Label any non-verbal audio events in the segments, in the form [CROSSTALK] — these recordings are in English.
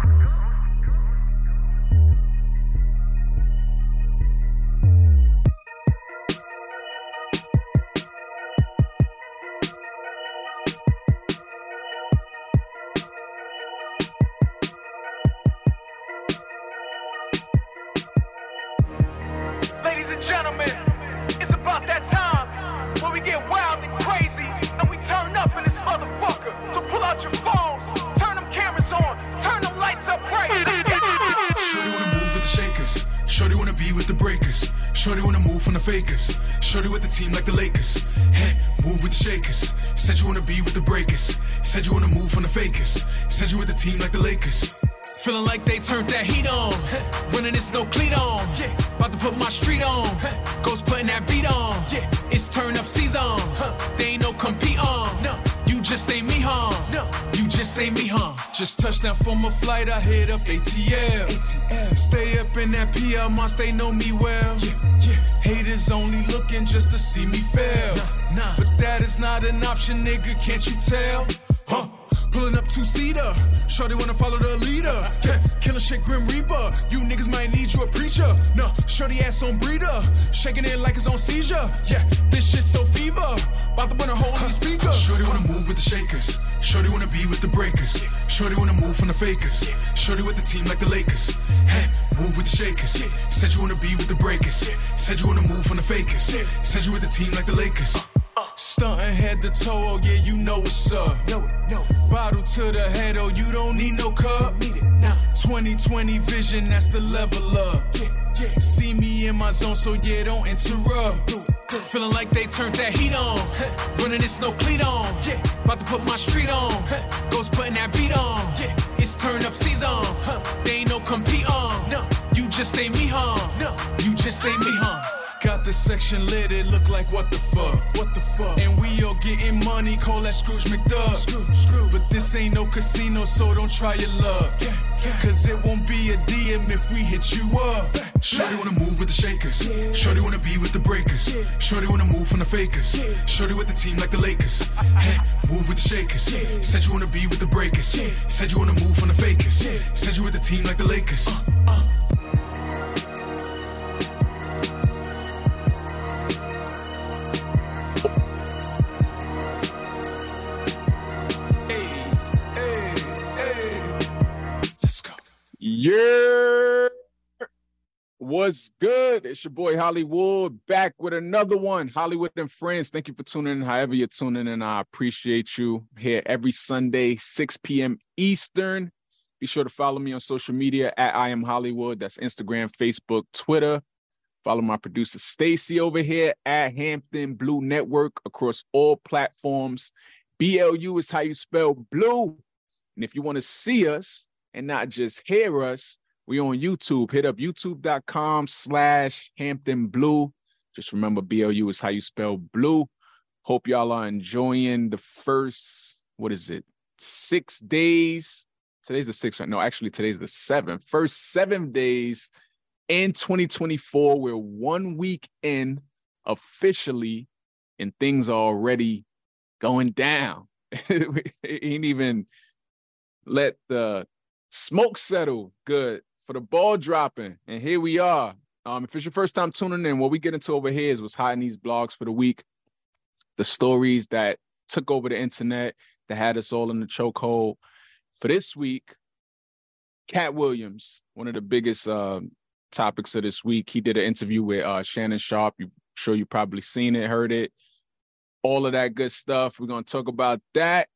Ladies fakers. Said you with the team like the Lakers. Feeling like they turned that heat on. Running this no cleat on. About to put my street on. Ghost putting that beat on. It's turn up season. They ain't no compete on. No. You just ain't me, huh? You just ain't me, huh? Just touched down from a flight, I hit up ATL. Stay up in that PL, must they know me well. Yeah, yeah. Haters only looking just to see me fail. nah But that is not an option, nigga, can't you tell? Pulling up two seater. Shorty wanna follow the leader. Yeah, killing shit, Grim Reaper. You niggas might need you a preacher. No, shorty ass on breeder. Shaking it like it's on seizure. Yeah, this shit so fever. About to burn a hole in speaker. Shorty wanna move with the shakers. Shorty wanna be with the breakers. Shorty wanna move from the fakers. Shorty with the team like the Lakers. Hey, move with the shakers. Said you wanna be with the breakers. Said you wanna move from the fakers. Said you with the team like the Lakers. Stunting head to toe, oh yeah, you know what's up. No, no. Bottle to the head, oh, you don't need no cup. Need it now. 2020 vision, that's the level up. Yeah, yeah. See me in my zone, so yeah, don't interrupt. Feeling like they turned that heat on. Running this no cleat on. Yeah. About to put my street on. Ghost putting that beat on. Yeah. It's turn up season. Huh. They ain't no compete on. No. You just ain't me, huh? No. You just ain't me, huh? Got the section lit, it look like what the fuck? What the fuck? And we all getting money, call that Scrooge McDuck. But this ain't no casino, so don't try your luck. Cause it won't be a DM if we hit you up. Shorty wanna move with the shakers. Shorty wanna be with the breakers. Shorty wanna move from the fakers. Shorty with the team like the Lakers. Hey, move with the shakers. Said you wanna be with the breakers. Said you wanna move from the fakers. Said you with the team like the Lakers. Let's Yeah. What's good? It's your boy Holliewood back with another one. Holliewood and Friends. Thank you for tuning in. However, you're tuning in, I appreciate you here every Sunday, 6 p.m. Eastern. Be sure to follow me on social media at I am Holliewood. That's Instagram, Facebook, Twitter. Follow my producer Stacy over here at Hampton Blu Network across all platforms. BLU is how you spell blue. And if you want to see us and not just hear us, we on YouTube. Hit up youtube.com slash Hampton Blu. Just remember BLU is how you spell blue. Hope y'all are enjoying the first, what is it, six days. Today's the sixth, right? No, actually, today's the seventh. First seven days in 2024. We're one week in officially, and things are already going down. [LAUGHS] We ain't even let the smoke settle good for the ball dropping. And here we are. Um, if it's your first time tuning in, what we get into over here is what's hot in these blogs for the week, the stories that took over the internet, that had us all in the chokehold. For this week, Katt Williams, one of the biggest uh, topics of this week. He did an interview with uh, Shannon Sharpe. You sure you probably seen it, heard it, all of that good stuff. We're gonna talk about that.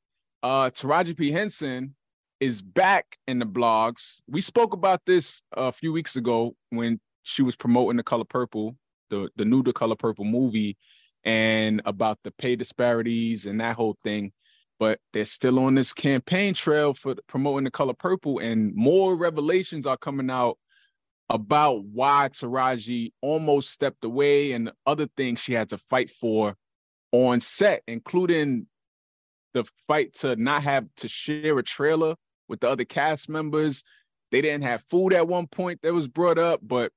Uh, Taraji P Henson is back in the blogs. We spoke about this a few weeks ago when she was promoting the Color Purple, the the new The Color Purple movie, and about the pay disparities and that whole thing. But they're still on this campaign trail for promoting the Color Purple, and more revelations are coming out about why Taraji almost stepped away and other things she had to fight for on set, including the fight to not have to share a trailer with the other cast members. They didn't have food at one point that was brought up, but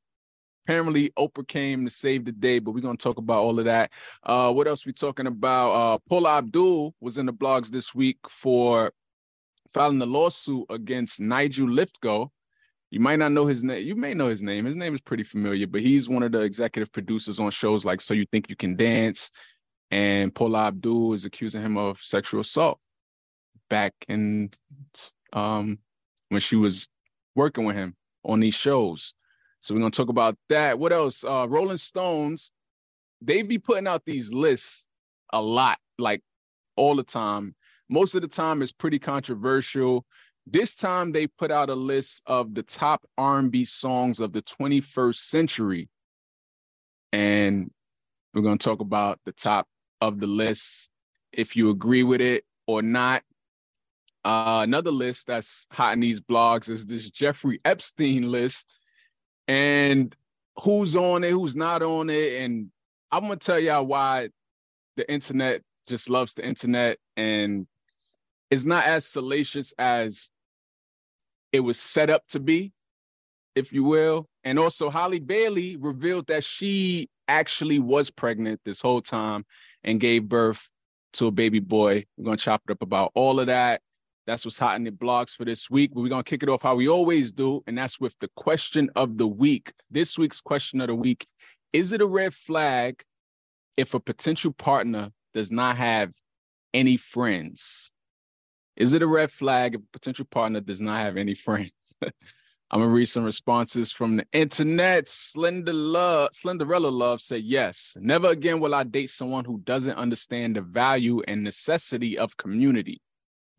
apparently Oprah came to save the day. But we're gonna talk about all of that. Uh, what else we talking about? Uh, Paula Abdul was in the blogs this week for filing a lawsuit against Nigel Lythgoe. You might not know his name. You may know his name. His name is pretty familiar, but he's one of the executive producers on shows like So You Think You Can Dance. And Paula Abdul is accusing him of sexual assault back in um, when she was working with him on these shows. So we're gonna talk about that. What else? Uh, Rolling Stones, they be putting out these lists a lot, like all the time. Most of the time, it's pretty controversial. This time, they put out a list of the top R&B songs of the 21st century, and we're gonna talk about the top of the list. If you agree with it or not, uh, another list that's hot in these blogs is this Jeffrey Epstein list, and who's on it, who's not on it, and I'm gonna tell y'all why the internet just loves the internet and it's not as salacious as it was set up to be, if you will. And also, Halle Bailey revealed that she actually was pregnant this whole time and gave birth to a baby boy. We're gonna chop it up about all of that. That's what's hot in the blogs for this week. But we're gonna kick it off how we always do, and that's with the question of the week. This week's question of the week: Is it a red flag if a potential partner does not have any friends? Is it a red flag if a potential partner does not have any friends? [LAUGHS] I'm gonna read some responses from the internet. Slender Love, Slenderella Love said yes. Never again will I date someone who doesn't understand the value and necessity of community.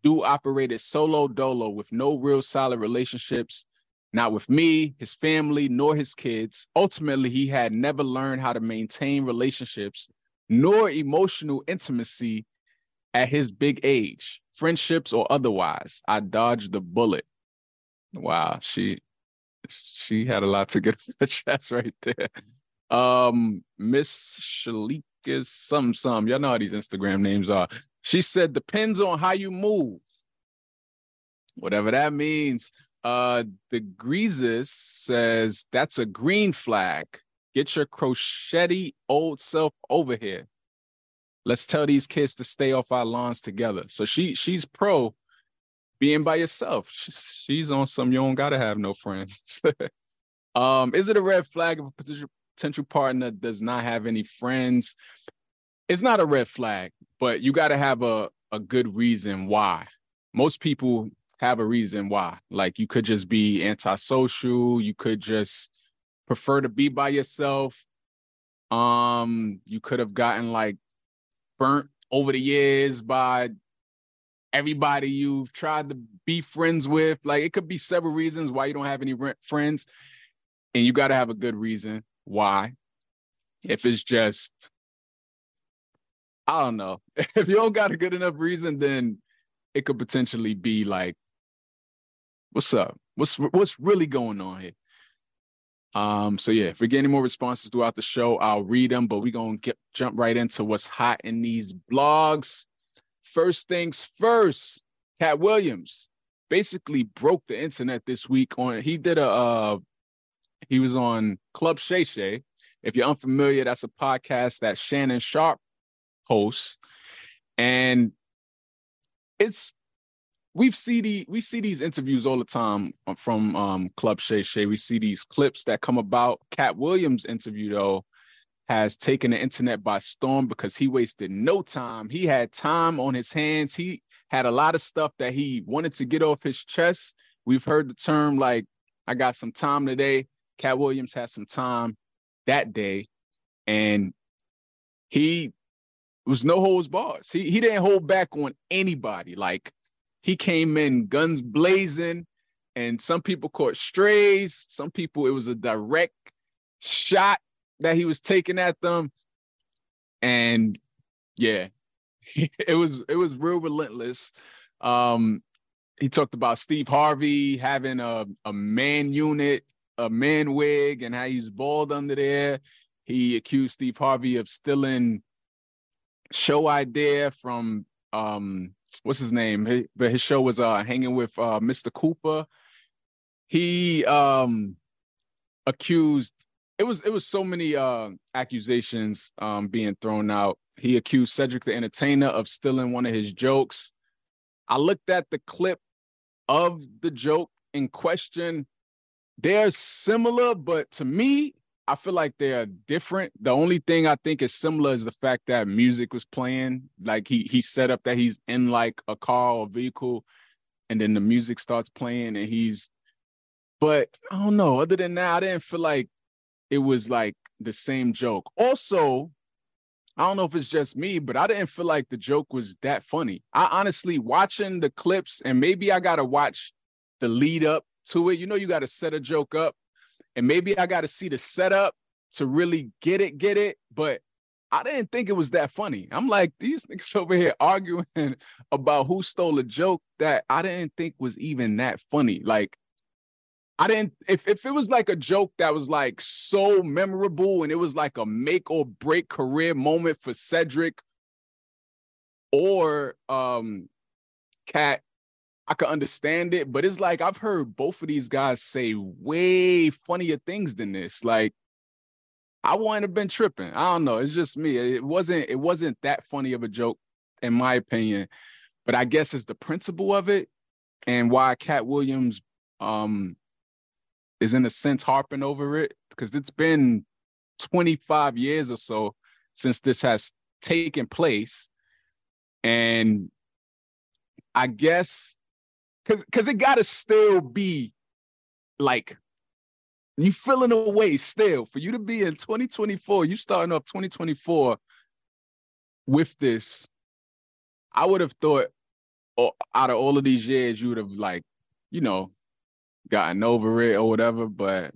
Do operated solo dolo with no real solid relationships, not with me, his family, nor his kids. Ultimately, he had never learned how to maintain relationships nor emotional intimacy at his big age, friendships or otherwise. I dodged the bullet. Wow, she she had a lot to get [LAUGHS] off the chest right there. Um, Miss Shalik is some some. Y'all know how these Instagram names are. She said depends on how you move. Whatever that means. Uh the Greases says that's a green flag. Get your crochety old self over here. Let's tell these kids to stay off our lawns together. So she she's pro being by yourself. She's, on some you don't gotta have no friends. [LAUGHS] um, is it a red flag if a potential potential partner does not have any friends? It's not a red flag, but you gotta have a, a good reason why. Most people have a reason why. Like you could just be antisocial, you could just prefer to be by yourself. Um, you could have gotten like burnt over the years by everybody you've tried to be friends with. Like it could be several reasons why you don't have any friends, and you got to have a good reason why. If it's just, I don't know, [LAUGHS] if you don't got a good enough reason, then it could potentially be like, what's up? What's what's really going on here? Um, so yeah, if we get any more responses throughout the show, I'll read them, but we're gonna get jump right into what's hot in these blogs. First things first, Katt Williams basically broke the internet this week on he did a uh he was on Club Shay Shay. If you're unfamiliar, that's a podcast that Shannon Sharpe hosts. And it's we've see the we see these interviews all the time from um Club Shay Shay. We see these clips that come about. Katt Williams interview though has taken the internet by storm because he wasted no time. He had time on his hands. He had a lot of stuff that he wanted to get off his chest. We've heard the term like, I got some time today. Katt Williams had some time that day. And he was no holds bars. He he didn't hold back on anybody. Like he came in guns blazing, and some people caught strays. Some people it was a direct shot that he was taking at them. And yeah, [LAUGHS] it was it was real relentless. Um, he talked about Steve Harvey having a, a man unit, a man wig, and how he's bald under there. He accused Steve Harvey of stealing show idea from um what's his name? but his show was uh hanging with uh Mr. Cooper. He um accused it was it was so many uh, accusations um, being thrown out. He accused Cedric the Entertainer of stealing one of his jokes. I looked at the clip of the joke in question, they're similar, but to me, I feel like they're different. The only thing I think is similar is the fact that music was playing. Like he he set up that he's in like a car or vehicle, and then the music starts playing, and he's. But I don't know. Other than that, I didn't feel like it was like the same joke. Also, I don't know if it's just me, but I didn't feel like the joke was that funny. I honestly watching the clips, and maybe I gotta watch the lead up to it. You know, you gotta set a joke up and maybe I got to see the setup to really get it, get it. But I didn't think it was that funny. I'm like, these niggas [LAUGHS] over here arguing [LAUGHS] about who stole a joke that I didn't think was even that funny. Like, I didn't, if, if it was like a joke that was like so memorable and it was like a make or break career moment for Cedric or um Katt I could understand it, but it's like I've heard both of these guys say way funnier things than this. Like I wouldn't have been tripping. I don't know. It's just me. It wasn't it wasn't that funny of a joke, in my opinion. But I guess it's the principle of it and why Katt Williams um is in a sense harping over it. Because it's been 25 years or so since this has taken place. And I guess Cause cause it gotta still be like you feeling away still for you to be in 2024, you starting off 2024 with this. I would have thought oh, out of all of these years, you would have like, you know, gotten over it or whatever. But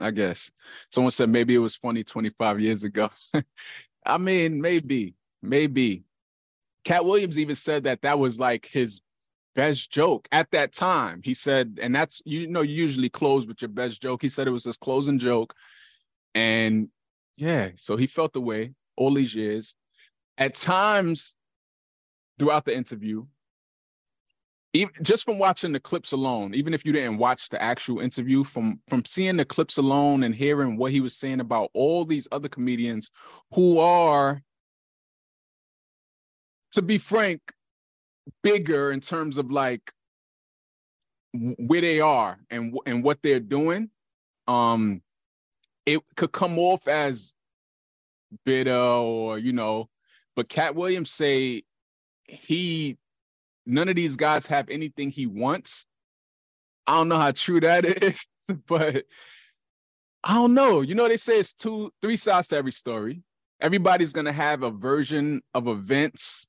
I guess someone said maybe it was funny 25 years ago. [LAUGHS] I mean, maybe, maybe. Katt Williams even said that that was like his best joke at that time. He said, and that's you know, you usually close with your best joke. He said it was his closing joke. And yeah, so he felt the way all these years. At times throughout the interview, even just from watching the clips alone, even if you didn't watch the actual interview, from from seeing the clips alone and hearing what he was saying about all these other comedians who are, to be frank, bigger in terms of like where they are and and what they're doing um it could come off as bitter or you know but Katt Williams say he none of these guys have anything he wants. I don't know how true that [LAUGHS] is but i don't know. You know they say it's two three sides to every story. Everybody's to have a version of events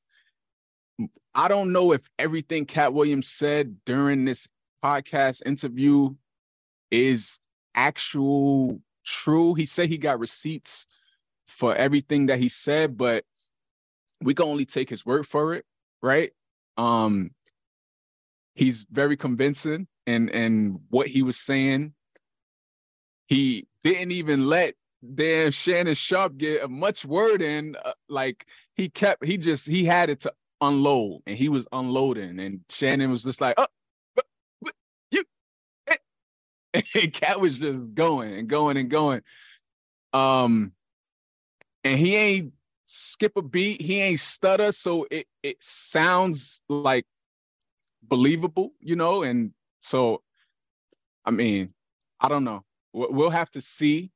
I don't know if everything Katt Williams said during this podcast interview is actual true. He said he got receipts for everything that he said, but we can only take his word for it, right? Um he's very convincing and and what he was saying. He didn't even let damn Shannon Sharpe get a much word in. Uh, like he kept, he just he had it to unload, and he was unloading, and Shannon was just like, "Oh, but, but you," [LAUGHS] and Katt was just going and going and going. Um, and he ain't skip a beat, he ain't stutter, so it it sounds like believable, you know. And so, I mean, I don't know. We'll have to see.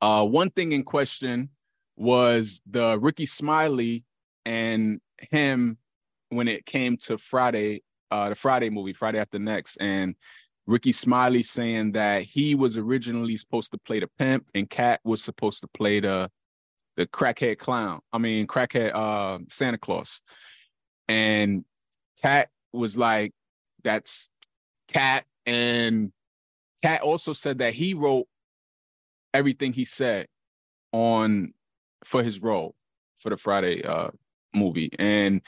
Uh, one thing in question was the Rickey Smiley and him when it came to Friday, uh, the Friday movie, Friday After Next, and Rickey Smiley saying that he was originally supposed to play the pimp and Katt was supposed to play the the crackhead clown. I mean, crackhead uh, Santa Claus. And Katt was like, that's Katt." And Katt also said that he wrote everything he said on for his role for the Friday uh, movie. And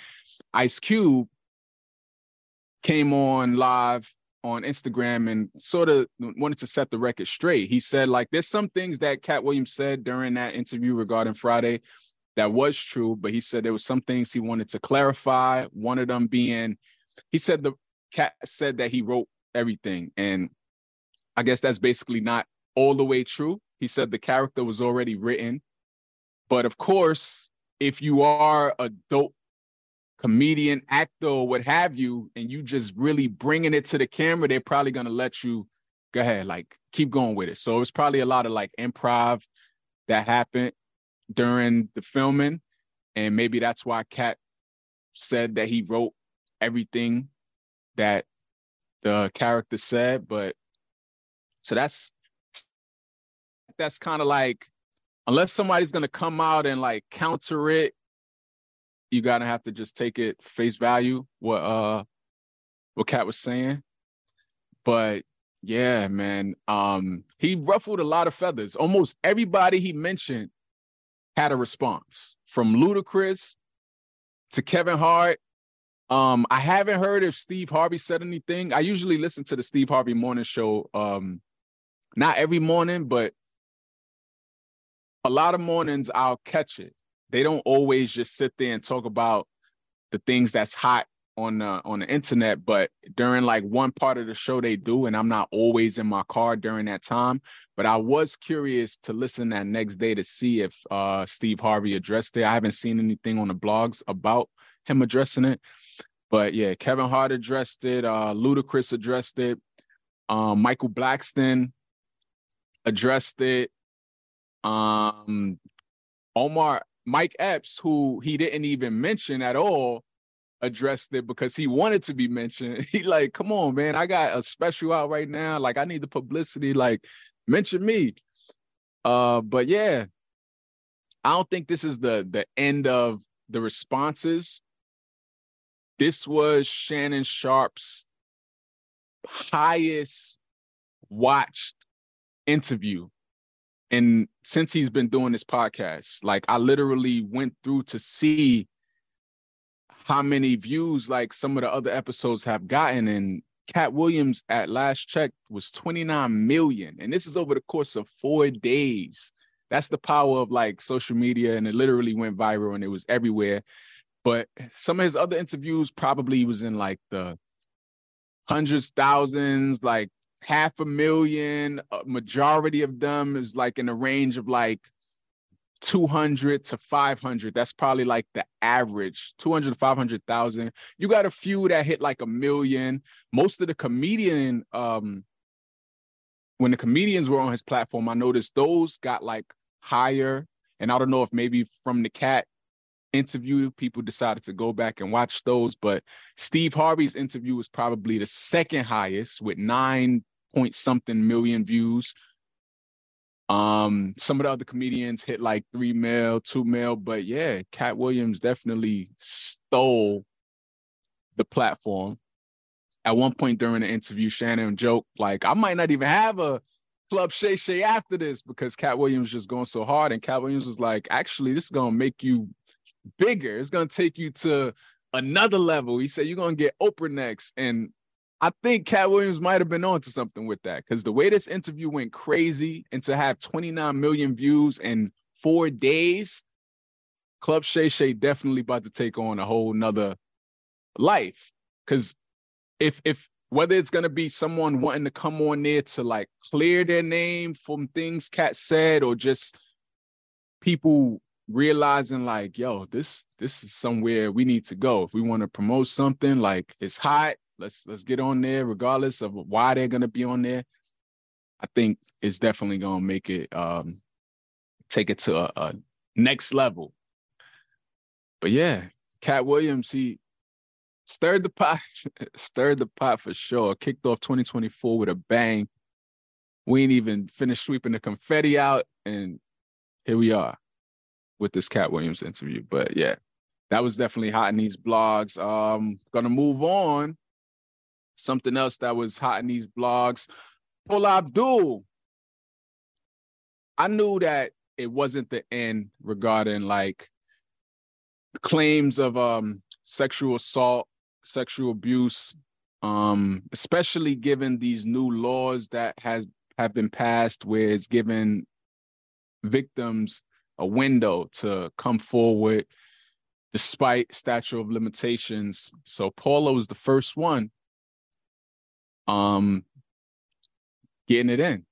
Ice Cube came on live on Instagram and sort of wanted to set the record straight. He said, like, there's some things that Katt Williams said during that interview regarding Friday that was true, but he said there was some things he wanted to clarify. One of them being, he said the Katt said that he wrote everything. And I guess that's basically not all the way true. He said the character was already written. But of course, if you are a dope comedian, actor, what have you, and you just really bringing it to the camera, they're probably gonna let you go ahead, like keep going with it. So it's probably a lot of like improv that happened during the filming, and maybe that's why Katt said that he wrote everything that the character said. But so that's that's kind of like unless somebody's gonna come out and like counter it, you gotta have to just take it face value what uh what Katt was saying. But yeah, man, um, he ruffled a lot of feathers. Almost everybody he mentioned had a response, from Ludacris to Kevin Hart. Um, I haven't heard if Steve Harvey said anything. I usually listen to the Steve Harvey morning show. Um, not every morning, but a lot of mornings I'll catch it. They don't always just sit there and talk about the things that's hot on the on the internet, but during like one part of the show they do, and I'm not always in my car during that time. But I was curious to listen that next day to see if uh, Steve Harvey addressed it. I haven't seen anything on the blogs about him addressing it, but yeah, Kevin Hart addressed it. Uh, Ludacris addressed it. Um, Michael Blackson addressed it. Um, Omar Mike Epps, who he didn't even mention at all, addressed it because he wanted to be mentioned. [LAUGHS] He like, come on, man, I got a special out right now. Like, I need the publicity. Like, mention me. Uh, but yeah, I don't think this is the the end of the responses. This was Shannon Sharpe's highest watched interview and since he's been doing this podcast like i literally went through to see how many views like some of the other episodes have gotten. And Katt Williams at last check was 29 million. And this is over the course of 4 days. That's the power of like social media. And it literally went viral and it was everywhere. But some of his other interviews probably was in like the hundreds thousands like half a million. A majority of them is like in the range of like 200 to 500. That's probably like the average 200 to 500,000. You got a few that hit like a million. Most of the comedian, um, when the comedians were on his platform, I noticed those got like higher. And I don't know if maybe from the Katt interview, people decided to go back and watch those. But Steve Harvey's interview was probably the second highest with nine point something million views. Um, some of the other comedians hit like three mil, two mil, but yeah, Katt Williams definitely stole the platform. At one point during the interview, Shannon joked like, "I might not even have a Club Shay Shay after this because Katt Williams just going so hard." And Katt Williams was like, "Actually, this is gonna make you bigger. It's gonna take you to another level." He said, "You're gonna get Oprah next." And I think Katt Williams might have been on to something with that because the way this interview went crazy and to have 29 million views in four days, Club Shay Shay definitely about to take on a whole nother life. Because if if whether it's gonna be someone wanting to come on there to like clear their name from things Katt said, or just people realizing like, yo, this this is somewhere we need to go. If we want to promote something, like it's hot, Let's let's get on there, regardless of why they're gonna be on there. I think it's definitely gonna make it um take it to a, a next level. But yeah, Katt Williams, he stirred the pot, [LAUGHS] stirred the pot for sure. Kicked off 2024 with a bang. We ain't even finished sweeping the confetti out, and here we are with this Katt Williams interview. But yeah, that was definitely hot in these blogs. Um, gonna move on Something else that was hot in these blogs. Paula Abdul. I knew that it wasn't the end regarding like claims of um sexual assault, sexual abuse, um, especially given these new laws that has have been passed where it's given victims a window to come forward despite statute of limitations. So Paula was the first one um, getting it in.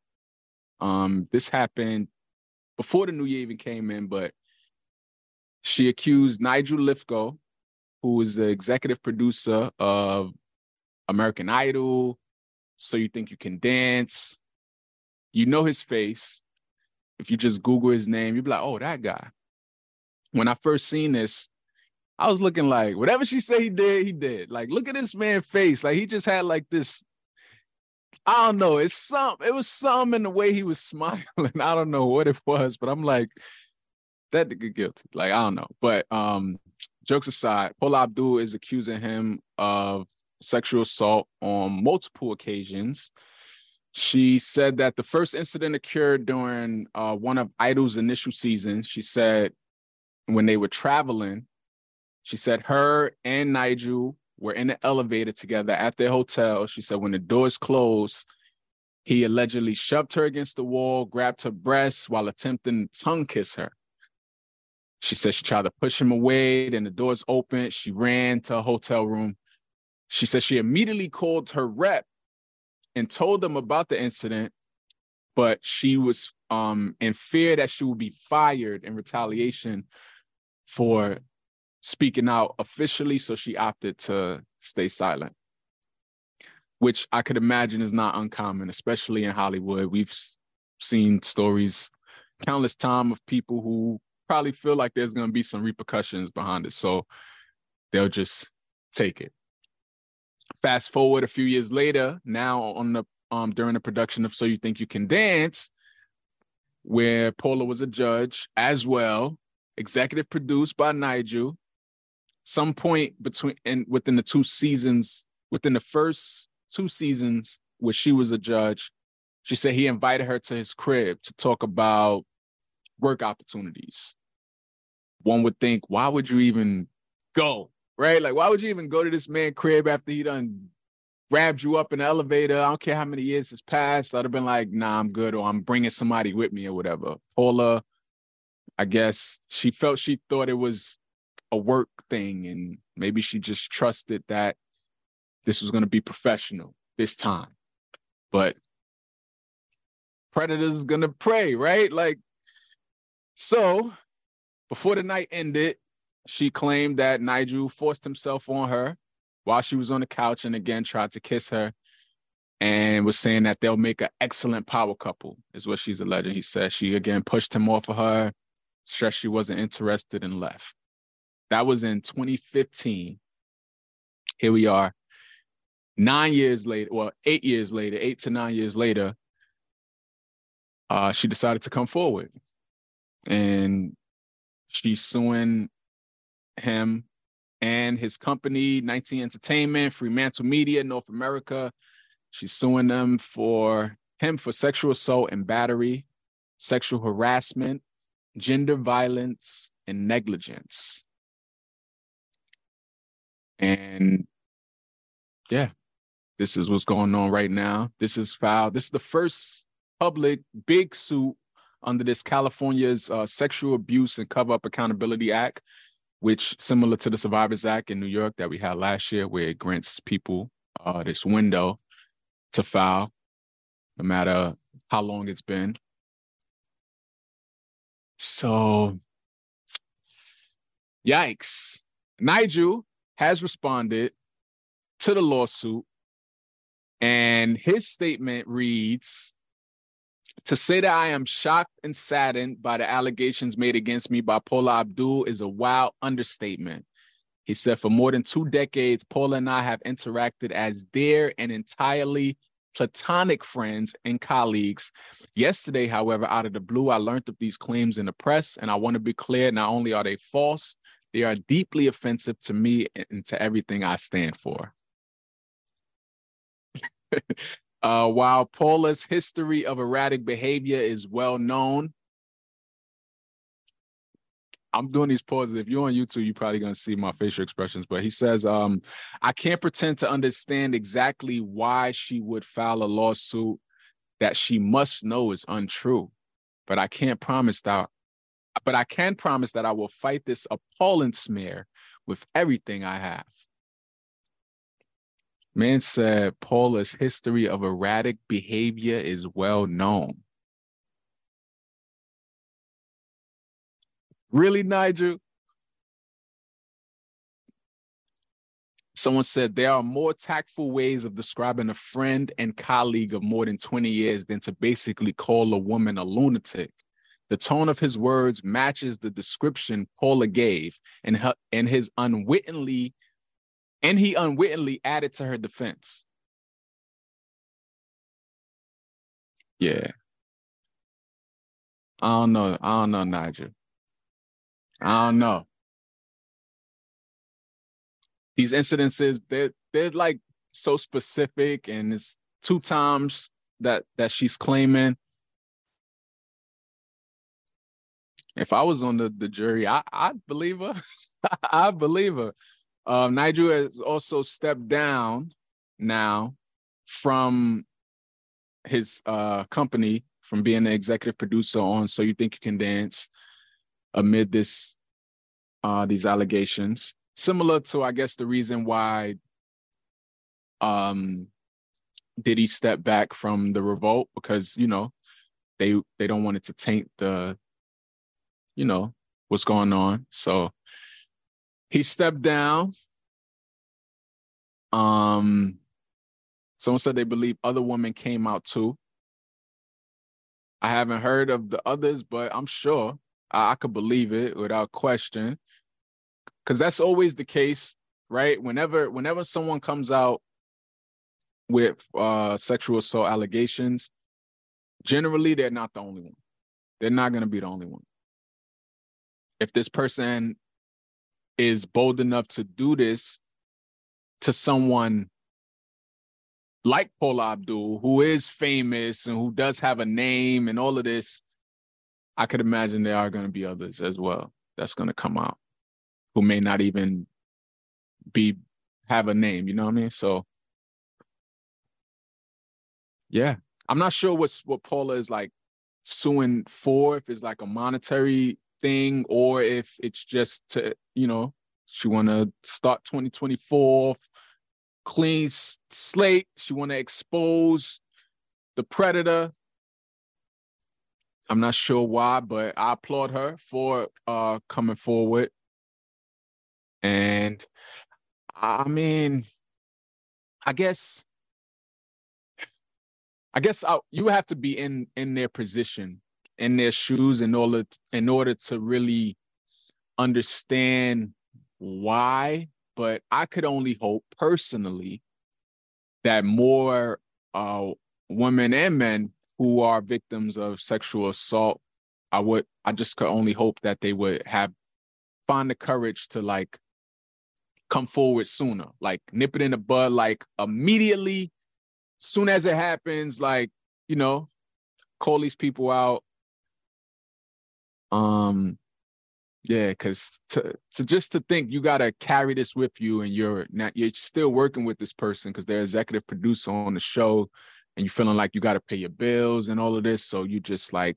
Um, this happened before the new year even came in, but she accused Nigel Lythgoe who is the executive producer of American Idol, So You Think You Can Dance. You know his face. If you just Google his name, you'd be like, oh, that guy. When I first seen this, I was looking like whatever she said he did, he did. Like, look at this man's face. Like he just had like this. I don't know. It's some. It was some in the way he was [LAUGHS] smiling. I don't know what it was, but I'm like, that nigga guilty. Like I don't know. But um, jokes aside, Paula Abdul is accusing him of sexual assault on multiple occasions. She said that the first incident occurred during uh, one of Idol's initial seasons. She said when they were traveling, she said her and Nigel were in the elevator together at their hotel. She said when the doors closed, he allegedly shoved her against the wall, grabbed her breasts while attempting to tongue kiss her. She said she tried to push him away, then the doors opened. She ran to a hotel room. She said she immediately called her rep and told them about the incident, but she was um, in fear that she would be fired in retaliation for speaking out officially. So she opted to stay silent, which I could imagine is not uncommon, especially in Hollywood. We've seen stories countless time of people who probably feel like there's going to be some repercussions behind it. So they'll just take it. Fast forward a few years later, now on the um during the production of So You Think You Can Dance, where Paula was a judge as well, executive produced by Nigel. Some point between and within the two seasons, within the first two seasons where she was a judge, she said he invited her to his crib to talk about work opportunities one would think, why would you even go? Right? Like, why would you even go to this man crib after he done grabbed you up in the elevator? I don't care how many years has passed. I'd have been like, nah, I'm good, or I'm bringing somebody with me or whatever. Paula, I guess she felt she thought it was a work thing, and maybe she just trusted that this was going to be professional this time. But predators is gonna prey, right? Like, so before the night ended, she claimed that Nigel forced himself on her while she was on the couch and again tried to kiss her and was saying that they'll make an excellent power couple, is what she's alleging. He said she again pushed him off of her, stressed she wasn't interested, and left. That was in 2015. Here we are, nine years later, well, eight years later, eight to nine years later, uh, she decided to come forward. And She's suing him and his company, 19 Entertainment, Fremantle Media, North America. She's suing them for him for sexual assault and battery, sexual harassment, gender violence, and negligence. And yeah, this is what's going on right now. This is filed. This is the first public big suit under this California's uh, Sexual Abuse and Cover Up Accountability Act, which similar to the Survivors Act in New York that we had last year, where it grants people uh, this window to file, no matter how long it's been. So, yikes. Nigel has responded to the lawsuit, and his statement reads to say that I am shocked and saddened by the allegations made against me by Paula Abdul is a wild understatement. He said, for more than two decades, Paula and I have interacted as dear and entirely platonic friends and colleagues. Yesterday, however, out of the blue, I learned of these claims in the press, and I want to be clear not only are they false, they are deeply offensive to me and to everything I stand for. [LAUGHS] Uh, while Paula's history of erratic behavior is well known, I'm doing these pauses. If you're on YouTube, you're probably going to see my facial expressions. But he says, um, I can't pretend to understand exactly why she would file a lawsuit that she must know is untrue. But I can't promise that. But I can promise that I will fight this appalling smear with everything I have. Man said Paula's history of erratic behavior is well known. Really, Nigel? Someone said there are more tactful ways of describing a friend and colleague of more than 20 years than to basically call a woman a lunatic. The tone of his words matches the description Paula gave, and, her, and his unwittingly, and he unwittingly added to her defense. Yeah. I don't know. I don't know, Nigel. I don't know. These incidences, they're they're like so specific, and it's two times that that she's claiming. If I was on the, the jury, I I'd believe her. [LAUGHS] I believe her. Um, Nigel has also stepped down now from his uh, company from being an executive producer on So You Think You Can Dance amid this uh, these allegations. Similar to, I guess, the reason why um, did he step back from the revolt because you know they they don't want it to taint the you know what's going on. So he stepped down. Um, someone said they believe other women came out too. I haven't heard of the others, but I'm sure I, I could believe it without question. Cause that's always the case, right? Whenever whenever someone comes out with uh sexual assault allegations, generally they're not the only one. They're not gonna be the only one. If this person is bold enough to do this to someone like Paula Abdul, who is famous and who does have a name and all of this, I could imagine there are going to be others as well that's going to come out who may not even be have a name. You know what I mean? So, yeah, I'm not sure what's what Paula is like suing for. If it's like a monetary thing or if it's just to you know she want to start 2024 clean slate. She want to expose the predator. I'm not sure why, but I applaud her for uh, coming forward. And I mean, I guess, I guess I, you have to be in in their position, in their shoes, in order in order to really understand why but I could only hope personally that more uh, women and men who are victims of sexual assault, I would, I just could only hope that they would have find the courage to like come forward sooner, like nip it in the bud, like immediately, soon as it happens, like you know, call these people out. Um, yeah, because to, to just to think you got to carry this with you, and you're not you're still working with this person because they're executive producer on the show, and you're feeling like you got to pay your bills and all of this. So you just like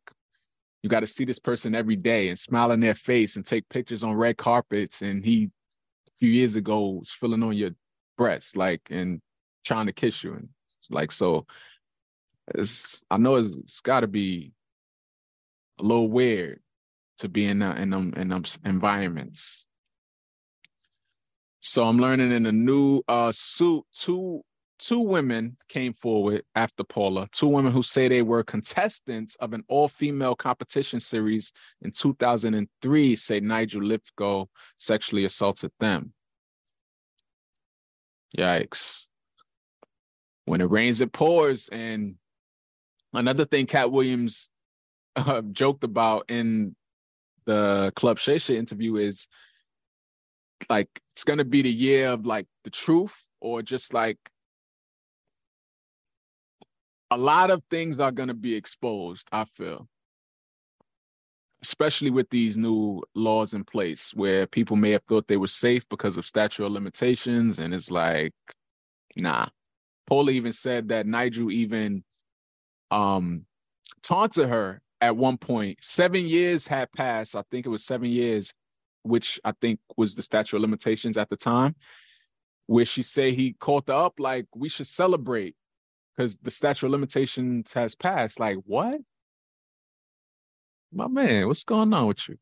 you got to see this person every day and smile in their face and take pictures on red carpets. And he a few years ago was feeling on your breast, like and trying to kiss you, and like so. It's I know it's, it's got to be a little weird to be in in them in them environments. So I'm learning in a new uh suit. Two two women came forward after Paula. Two women who say they were contestants of an all-female competition series in 2003 say Nigel Lythgoe sexually assaulted them. Yikes. When it rains, it pours. And another thing Katt Williams uh, joked about in the Club Shay interview is like it's gonna be the year of like the truth or just like a lot of things are gonna be exposed, I feel. Especially with these new laws in place where people may have thought they were safe because of statute of limitations, and it's like, nah. Paula even said that Nigel even um taunted her at one point. Seven years had passed. I think it was seven years, which I think was the statute of limitations at the time, where she say he called her up like we should celebrate because the statute of limitations has passed. Like what? My man, what's going on with you?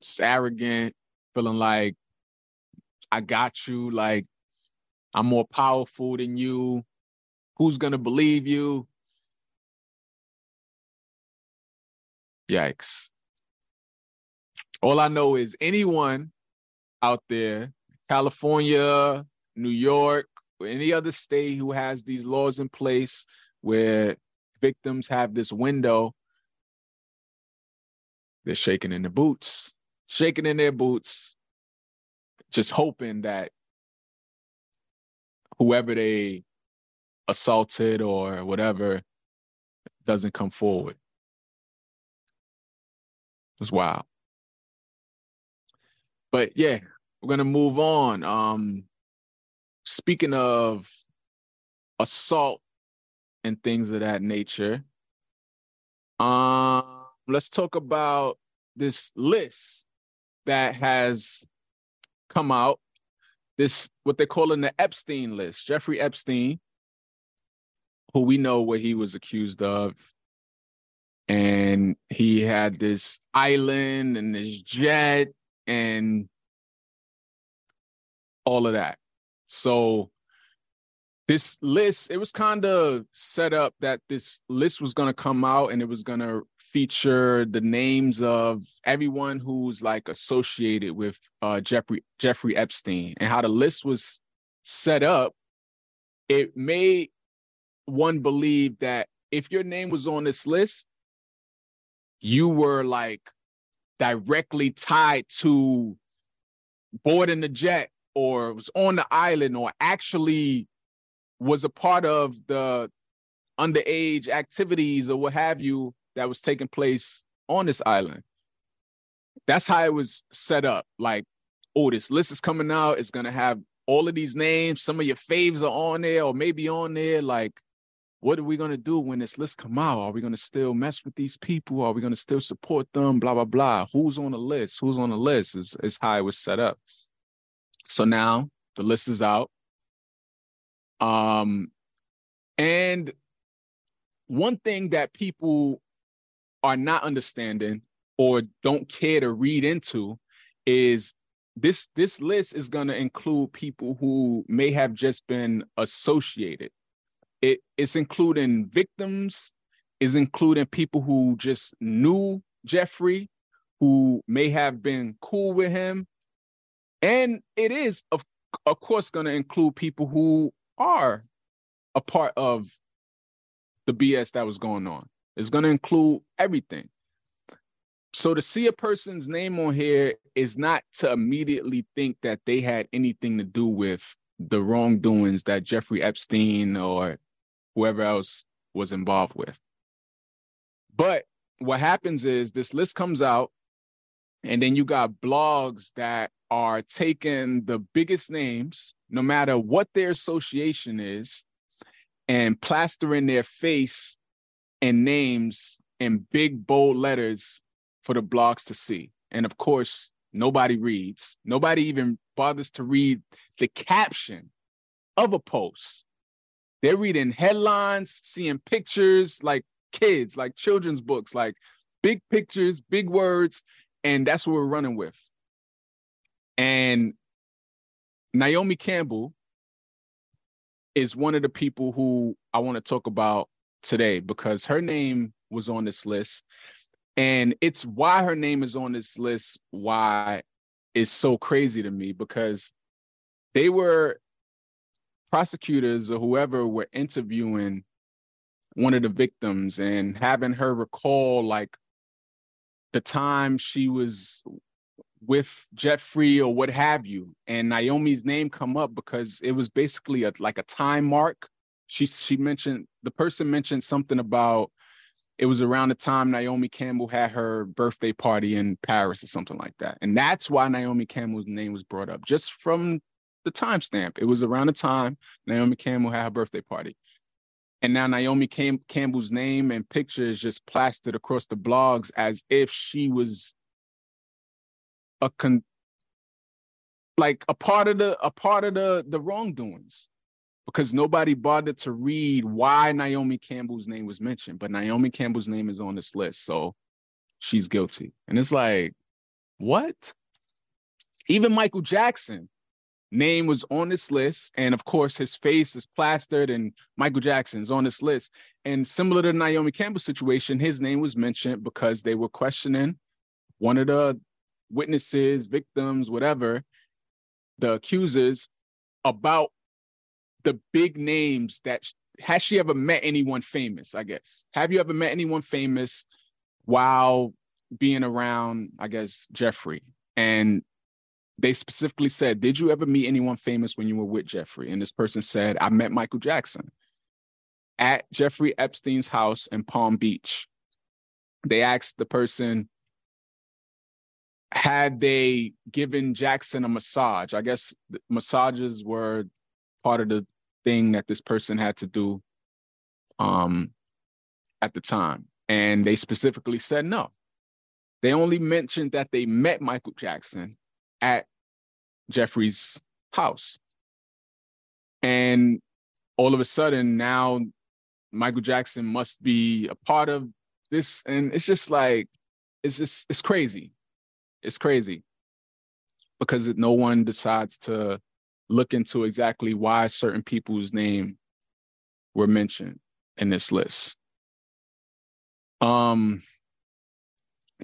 Just arrogant, feeling like I got you. Like, I'm more powerful than you. Who's gonna believe you? Yikes. All I know is anyone out there, California, New York, or any other state who has these laws in place where victims have this window, they're shaking in their boots, shaking in their boots, just hoping that whoever they assaulted or whatever doesn't come forward. It's wild. But yeah, we're gonna move on. Um, speaking of assault and things of that nature, um, let's talk about this list that has come out. This what they're calling the Epstein list. Jeffrey Epstein, who we know what he was accused of and he had this island and this jet and all of that. So this list, it was kind of set up that this list was going to come out and it was going to feature the names of everyone who's like associated with uh, Jeffrey Jeffrey Epstein and how the list was set up. It made one believe that if your name was on this list, you were like directly tied to boarding the jet or was on the island or actually was a part of the underage activities or what have you that was taking place on this island. That's how it was set up. Like, oh, this list is coming out. It's gonna have all of these names. Some of your faves are on there, or maybe on there. Like, what are we going to do when this list come out? Are we going to still mess with these people? Are we going to still support them? Blah, blah, blah. Who's on the list? Who's on the list is, is how it was set up. So now the list is out. Um, and one thing that people are not understanding or don't care to read into is this this list is going to include people who may have just been associated it, it's including victims, is including people who just knew Jeffrey, who may have been cool with him. And it is, of, of course, going to include people who are a part of the BS that was going on. It's going to include everything. So to see a person's name on here is not to immediately think that they had anything to do with the wrongdoings that Jeffrey Epstein or whoever else was involved with. But what happens is this list comes out, and then you got blogs that are taking the biggest names, no matter what their association is, and plastering their face and names in big, bold letters for the blogs to see. And of course, nobody reads. Nobody even bothers to read the caption of a post. They're reading headlines, seeing pictures like kids, like children's books, like big pictures, big words, and that's what we're running with. And Naomi Campbell is one of the people who I want to talk about today because her name was on this list. And it's why her name is on this list, why it's so crazy to me because they were prosecutors or whoever were interviewing one of the victims and having her recall like the time she was with Jeffrey or what have you, and Naomi's name come up because it was basically a, like a time mark. She she mentioned the person mentioned something about it was around the time Naomi Campbell had her birthday party in Paris or something like that, and that's why Naomi Campbell's name was brought up just from the timestamp. It was around the time Naomi Campbell had her birthday party. And now Naomi Cam- Campbell's name and picture is just plastered across the blogs as if she was a con like a part of the a part of the the wrongdoings because nobody bothered to read why Naomi Campbell's name was mentioned, but Naomi Campbell's name is on this list, so she's guilty. And it's like, what? Even Michael Jackson, name was on this list, and of course his face is plastered, and Michael Jackson's on this list. And similar to Naomi Campbell's situation, his name was mentioned because they were questioning one of the witnesses, victims, whatever, the accusers about the big names that has she ever met anyone famous? I guess. Have you ever met anyone famous while being around, I guess, Jeffrey? And they specifically said, Did you ever meet anyone famous when you were with Jeffrey? And this person said, I met Michael Jackson at Jeffrey Epstein's house in Palm Beach. They asked the person, had they given Jackson a massage? I guess massages were part of the thing that this person had to do um, at the time. And they specifically said no. They only mentioned that they met Michael Jackson at Jeffrey's house. And all of a sudden, now Michael Jackson must be a part of this. And it's just like, it's just, it's crazy. It's crazy because no one decides to look into exactly why certain people's name were mentioned in this list. Um,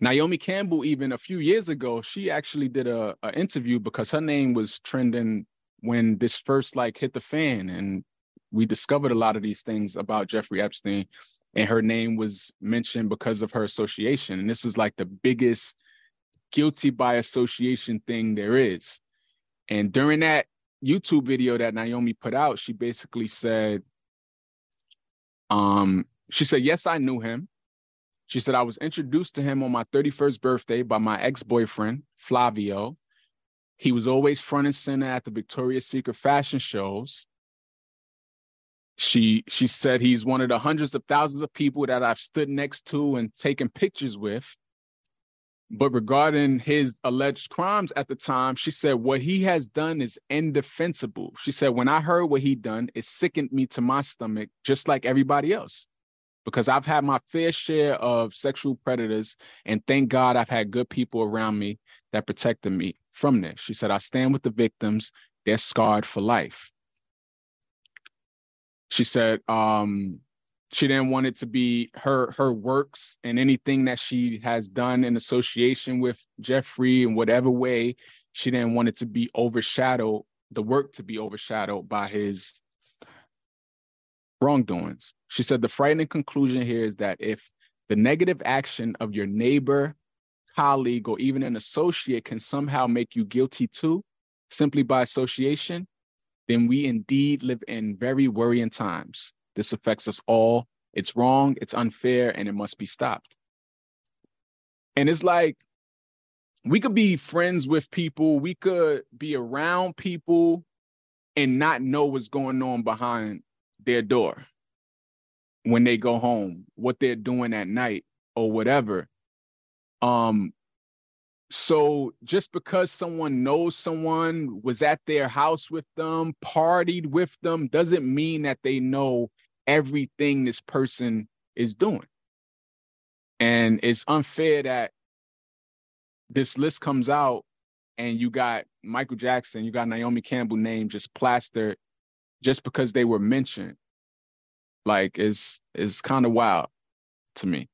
Naomi Campbell, even a few years ago, she actually did a, a interview because her name was trending when this first like hit the fan, and we discovered a lot of these things about Jeffrey Epstein, and her name was mentioned because of her association. And this is like the biggest guilty by association thing there is. And during that YouTube video that Naomi put out, she basically said, um, she said, Yes, I knew him. She said, I was introduced to him on my 31st birthday by my ex boyfriend, Flavio. He was always front and center at the Victoria's Secret fashion shows. She she said he's one of the hundreds of thousands of people that I've stood next to and taken pictures with. But regarding his alleged crimes at the time, she said what he has done is indefensible. She said, when I heard what he done, it sickened me to my stomach, just like everybody else. Because I've had my fair share of sexual predators, and thank God I've had good people around me that protected me from this. She said, I stand with the victims, they're scarred for life. She said, um, she didn't want it to be her her works and anything that she has done in association with Jeffrey in whatever way she didn't want it to be overshadowed the work to be overshadowed by his wrongdoings she said the frightening conclusion here is that if the negative action of your neighbor colleague or even an associate can somehow make you guilty too simply by association then we indeed live in very worrying times this affects us all. It's wrong, it's unfair, and it must be stopped. And it's like we could be friends with people, we could be around people and not know what's going on behind their door when they go home, what they're doing at night or whatever. Um so just because someone knows someone was at their house with them, partied with them doesn't mean that they know everything this person is doing. And it's unfair that this list comes out and you got Michael Jackson, you got Naomi Campbell name just plastered just because they were mentioned. Like it's it's kind of wild to me.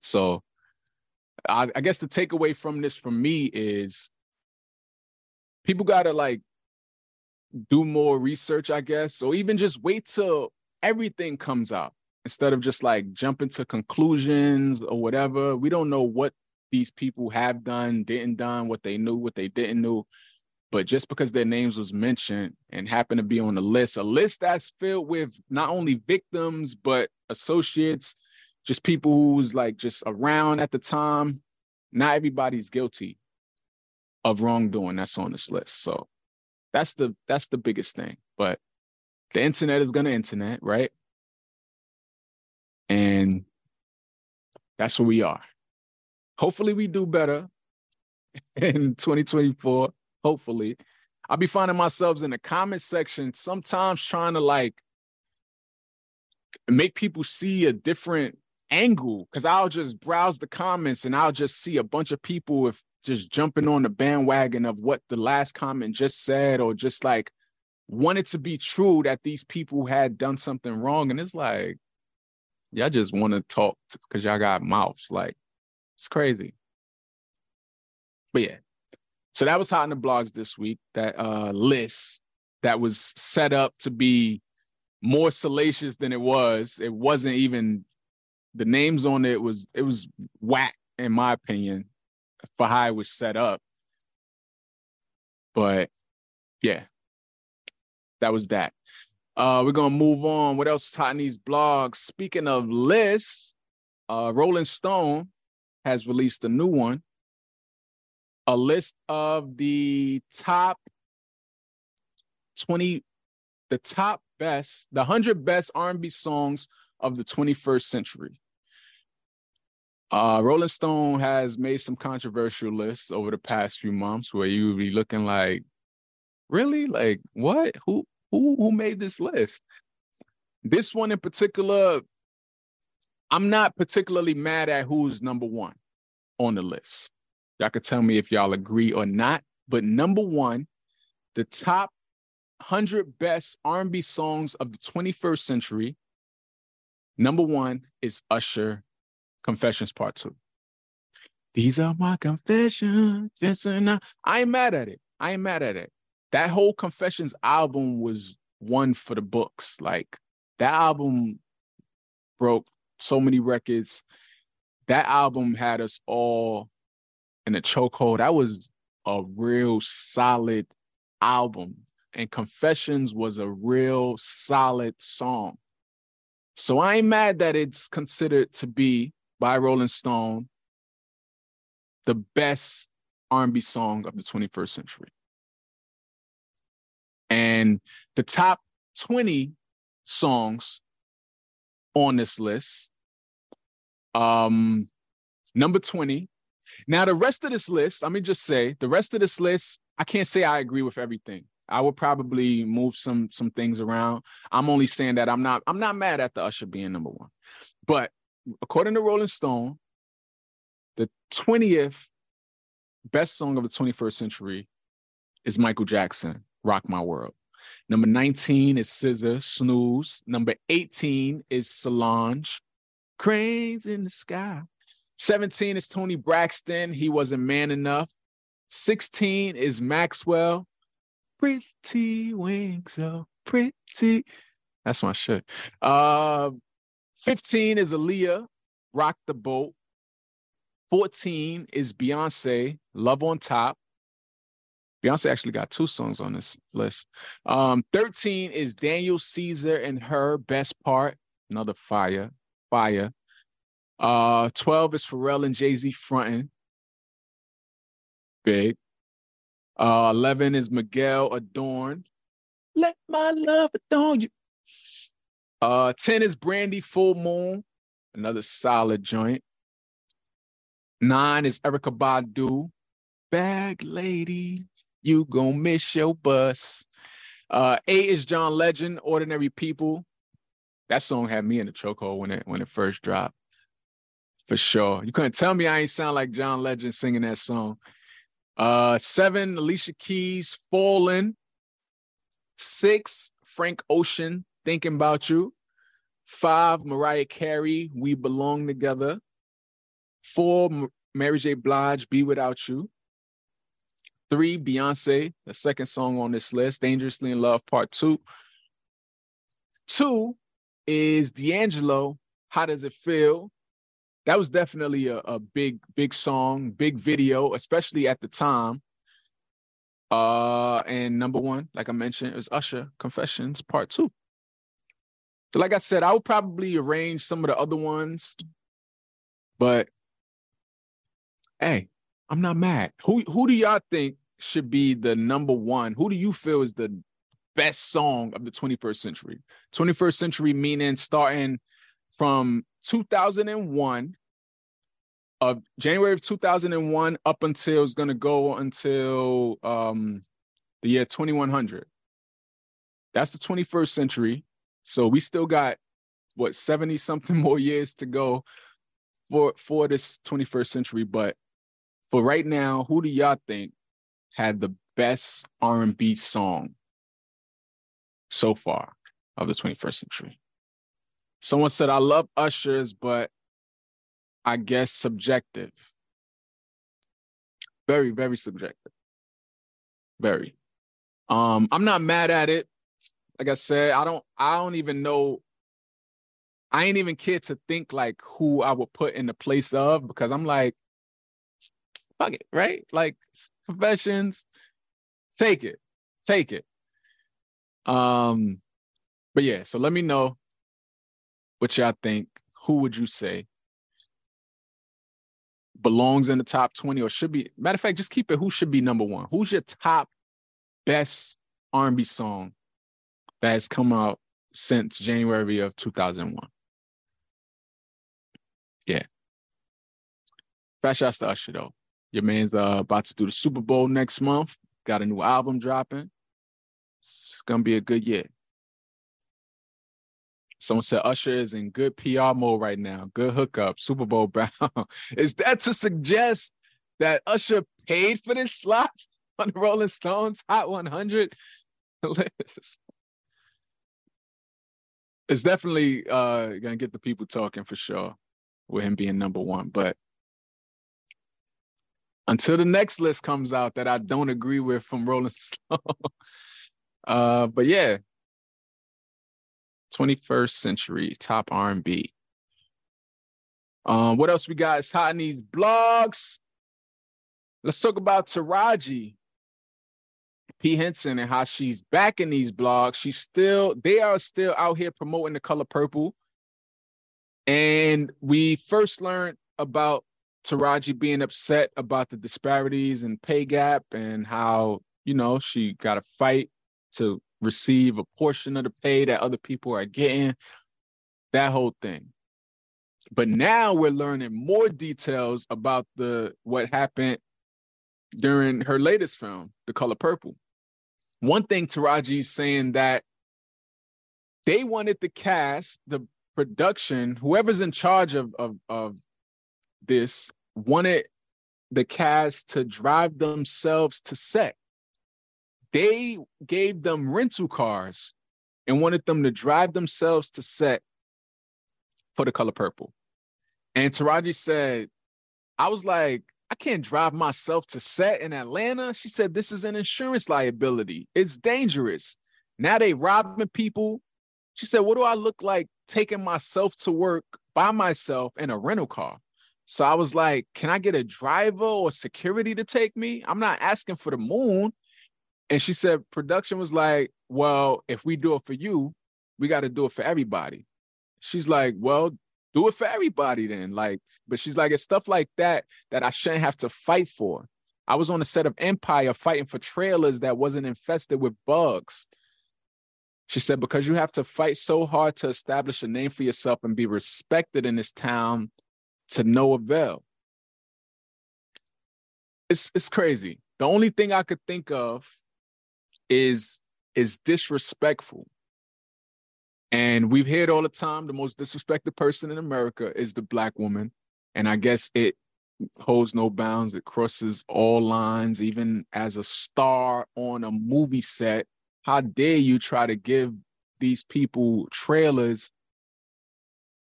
So I, I guess the takeaway from this for me is people gotta like do more research, I guess, or even just wait till everything comes out instead of just like jumping to conclusions or whatever. We don't know what these people have done, didn't done, what they knew, what they didn't know. But just because their names was mentioned and happened to be on the list, a list that's filled with not only victims but associates, just people who's like just around at the time. Not everybody's guilty of wrongdoing that's on this list. So that's the that's the biggest thing. But the internet is gonna internet, right? And that's where we are. Hopefully we do better [LAUGHS] in 2024. Hopefully. I'll be finding myself in the comment section sometimes trying to like make people see a different angle because I'll just browse the comments and I'll just see a bunch of people with just jumping on the bandwagon of what the last comment just said, or just like wanted to be true that these people had done something wrong. And it's like, y'all just want to talk because y'all got mouths. Like, it's crazy. But yeah. So that was hot in the blogs this week. That uh list that was set up to be more salacious than it was. It wasn't even the names on it was it was whack in my opinion for how it was set up. But yeah, that was that. Uh, we're gonna move on. What else is hot in these blogs? Speaking of lists, uh, Rolling Stone has released a new one, a list of the top 20, the top best, the 100 best R&B songs of the 21st century. Uh, Rolling Stone has made some controversial lists over the past few months where you be looking like, really? Like, what? Who who who made this list? This one in particular, I'm not particularly mad at who's number one on the list. Y'all could tell me if y'all agree or not. But number one, the top 100 best R&B songs of the 21st century. Number one is Usher Confessions Part Two. These are my confessions. Just enough. I ain't mad at it. I ain't mad at it. That whole Confessions album was one for the books. Like that album broke so many records. That album had us all in a chokehold. That was a real solid album. And Confessions was a real solid song. So I ain't mad that it's considered to be by Rolling Stone, the best R&B song of the 21st century. And the top 20 songs on this list, um, number 20. Now, the rest of this list, let me just say, the rest of this list, I can't say I agree with everything. I would probably move some some things around. I'm only saying that I'm not I'm not mad at the Usher being number one, but according to Rolling Stone, the 20th best song of the 21st century is Michael Jackson, Rock My World. Number 19 is SZA, Snooze. Number 18 is Solange, Cranes in the Sky. 17 is Toni Braxton, He Wasn't Man Enough. 16 is Maxwell, Pretty Wings of Pretty. That's my shit. Uh, 15 is Aaliyah, Rock the Boat. 14 is Beyonce, Love on Top. Beyonce actually got two songs on this list. Um, 13 is Daniel Caesar and H.E.R. best part, another fire, fire. Uh, 12 is Pharrell and Jay-Z fronting. Big. Uh, 11 is Miguel Adorn. Let my love adorn you. Uh, 10 is Brandy Full Moon, another solid joint. Nine is Erykah Badu, Bag Lady, you gonna miss your bus. Uh, eight is John Legend, Ordinary People. That song had me in the chokehold when it when it first dropped. For sure. You couldn't tell me I ain't sound like John Legend singing that song. Uh, seven, Alicia Keys, Fallen. Six, Frank Ocean, Thinking About You. Five, Mariah Carey, We Belong Together. Four, Mary J. Blige, Be Without You. Three, Beyonce, the second song on this list, Dangerously in Love Part Two. Two is D'Angelo, How Does It Feel? That was definitely a, a big, big song, big video, especially at the time. Uh, and number one, like I mentioned, is Usher Confessions Part Two. So, like I said, I would probably arrange some of the other ones, but hey, I'm not mad. Who who do y'all think should be the number one? Who do you feel is the best song of the 21st century? 21st century meaning starting from 2001 of January of 2001 up until it's going to go until um, the year 2100. That's the 21st century. So we still got what 70 something [LAUGHS] more years to go for for this 21st century, but for right now, who do y'all think had the best R&B song so far of the 21st century? Someone said, I love Usher's, but I guess subjective. Very, very subjective. Very. Um, I'm not mad at it. Like I said, I don't I don't even know I ain't even care to think like who I would put in the place of because I'm like, fuck it, right? Like professions, take it, take it. Um, but yeah, so let me know what y'all think. Who would you say belongs in the top 20 or should be matter of fact, just keep it who should be number one? Who's your top best R&B song that has come out since January of 2001? Yeah. Fast shots to Usher though. Your man's uh, about to do the Super Bowl next month. Got a new album dropping. It's gonna be a good year. Someone said Usher is in good PR mode right now. Good hookup, Super Bowl bound. [LAUGHS] is that to suggest that Usher paid for this slot [LAUGHS] on the Rolling Stones Hot 100 list? It's definitely uh, gonna get the people talking for sure with him being number one. But until the next list comes out that I don't agree with from Rolling [LAUGHS] Stone. uh, but yeah, 21st century top R&B. Um, what else we got? It's hot in these blogs. Let's talk about Taraji P. Henson and how she's back in these blogs. She's still, they are still out here promoting the color purple. And we first learned about Taraji being upset about the disparities and pay gap and how, you know, she got a fight to receive a portion of the pay that other people are getting, that whole thing. But now we're learning more details about the what happened during her latest film, The Color Purple. One thing Taraji is saying that they wanted the cast, the production, whoever's in charge of, of, of this wanted the cast to drive themselves to set. They gave them rental cars and wanted them to drive themselves to set for the color purple. And Taraji said, I was like, I can't drive myself to set in Atlanta. She said, This is an insurance liability. It's dangerous. Now they robbing people. She said, What do I look like taking myself to work by myself in a rental car? So I was like, can I get a driver or security to take me? I'm not asking for the moon. And she said, production was like, well, if we do it for you, we got to do it for everybody. She's like, well, do it for everybody then. Like, but she's like, it's stuff like that that I shouldn't have to fight for. I was on the set of Empire fighting for trailers that wasn't infested with bugs. She said, because you have to fight so hard to establish a name for yourself and be respected in this town to no avail. It's it's crazy. The only thing I could think of is is disrespectful. And we've heard all the time the most disrespected person in America is the black woman. And I guess it holds no bounds. It crosses all lines, even as a star on a movie set. How dare you try to give these people trailers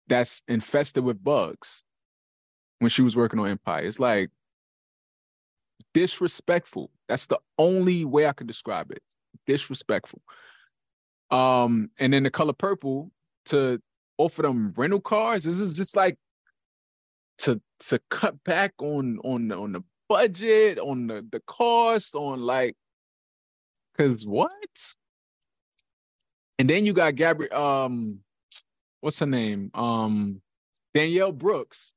that's infested with bugs? when she was working on Empire. It's like disrespectful. That's the only way I could describe it. Disrespectful. Um, and then the color purple to offer them rental cars. This is just like to to cut back on on on the budget, on the the cost, on like, cause what? And then you got Gabrielle. Um, what's her name? Um, Danielle Brooks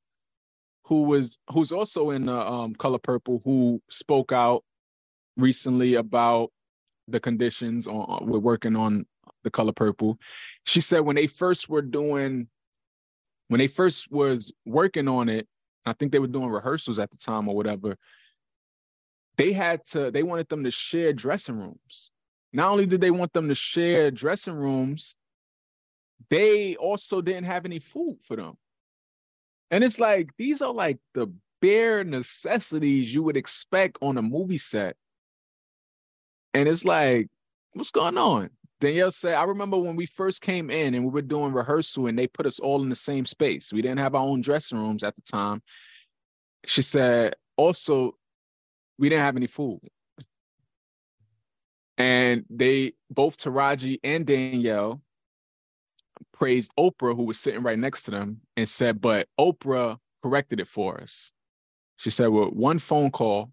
who was who's also in the um, color purple, who spoke out recently about the conditions on we're working on the color purple. She said when they first were doing when they first was working on it, I think they were doing rehearsals at the time or whatever. They had to they wanted them to share dressing rooms. Not only did they want them to share dressing rooms, they also didn't have any food for them. And it's like these are like the bare necessities you would expect on a movie set. And it's like, what's going on? Danielle said, I remember when we first came in and we were doing rehearsal and they put us all in the same space. We didn't have our own dressing rooms at the time. She said, also, we didn't have any food. And they both Taraji and Danielle praised Oprah, who was sitting right next to them, and said, but Oprah corrected it for us. She said, with one phone call,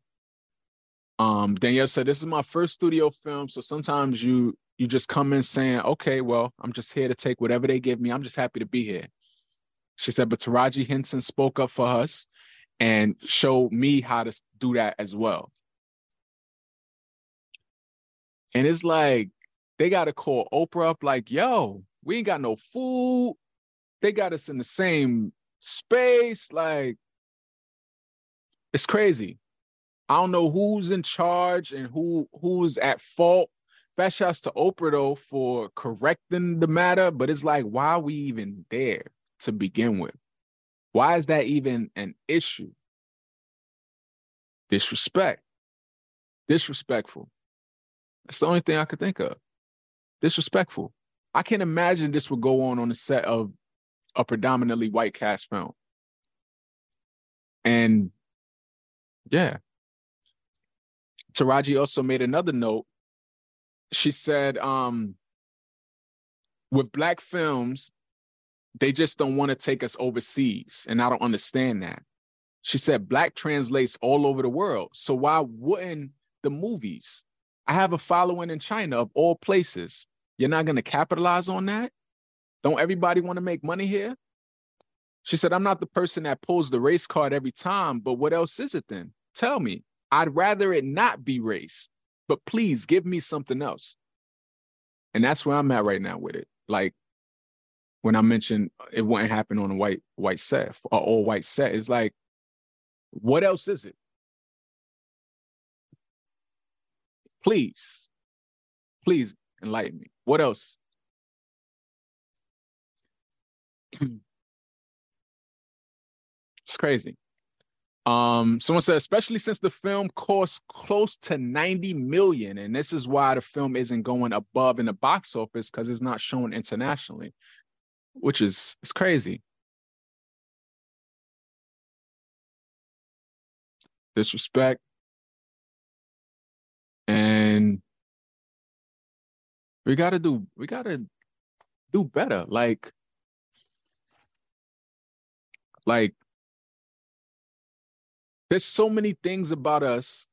um, Danielle said, This is my first studio film. So sometimes you you just come in saying, Okay, well, I'm just here to take whatever they give me. I'm just happy to be here. She said, but Taraji Henson spoke up for us and showed me how to do that as well. And it's like they got to call Oprah up, like, yo, we ain't got no food. They got us in the same space. Like, it's crazy. I don't know who's in charge and who who's at fault. Best shouts to Oprah though for correcting the matter, but it's like, why are we even there to begin with? Why is that even an issue? Disrespect. Disrespectful. That's the only thing I could think of. Disrespectful. I can't imagine this would go on on the set of a predominantly white cast film. And yeah. Taraji also made another note. She said, um, with black films, they just don't want to take us overseas. And I don't understand that. She said, black translates all over the world. So why wouldn't the movies? I have a following in China of all places. You're not going to capitalize on that? Don't everybody want to make money here? She said, I'm not the person that pulls the race card every time, but what else is it then? Tell me. I'd rather it not be race, but please give me something else. And that's where I'm at right now with it. Like when I mentioned it wouldn't happen on a white white set or all white set, it's like, what else is it? Please, please enlighten me. What else? [CLEARS THROAT] it's crazy. Um, someone said, especially since the film costs close to 90 million, and this is why the film isn't going above in the box office because it's not shown internationally, which is it's crazy. Disrespect. And we gotta do we gotta do better. Like, like there's so many things about us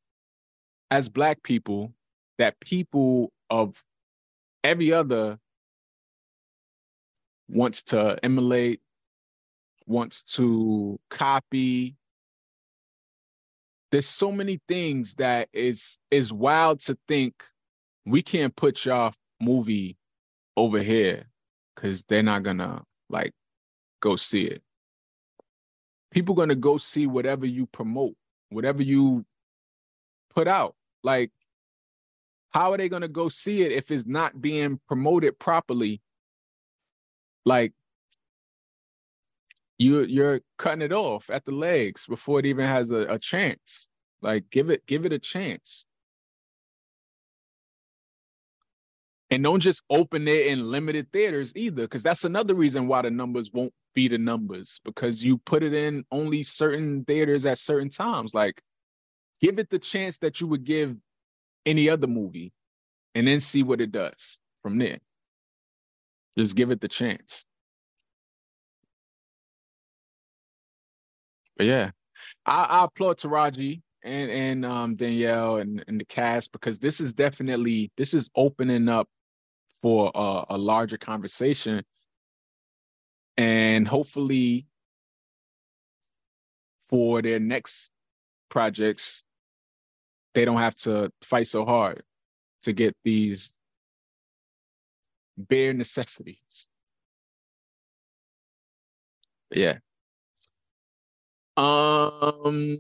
as black people that people of every other wants to emulate wants to copy. There's so many things that is is wild to think we can't put y'all movie over here because they're not gonna like go see it people gonna go see whatever you promote, whatever you put out. Like, how are they gonna go see it if it's not being promoted properly? Like, you you're cutting it off at the legs before it even has a, a chance. Like, give it give it a chance. And don't just open it in limited theaters either, because that's another reason why the numbers won't be the numbers, because you put it in only certain theaters at certain times. Like, give it the chance that you would give any other movie and then see what it does from there. Just give it the chance. But yeah, I, I applaud Taraji and and um, Danielle and, and the cast because this is definitely this is opening up for a, a larger conversation. And hopefully for their next projects they don't have to fight so hard to get these bare necessities. Yeah. Um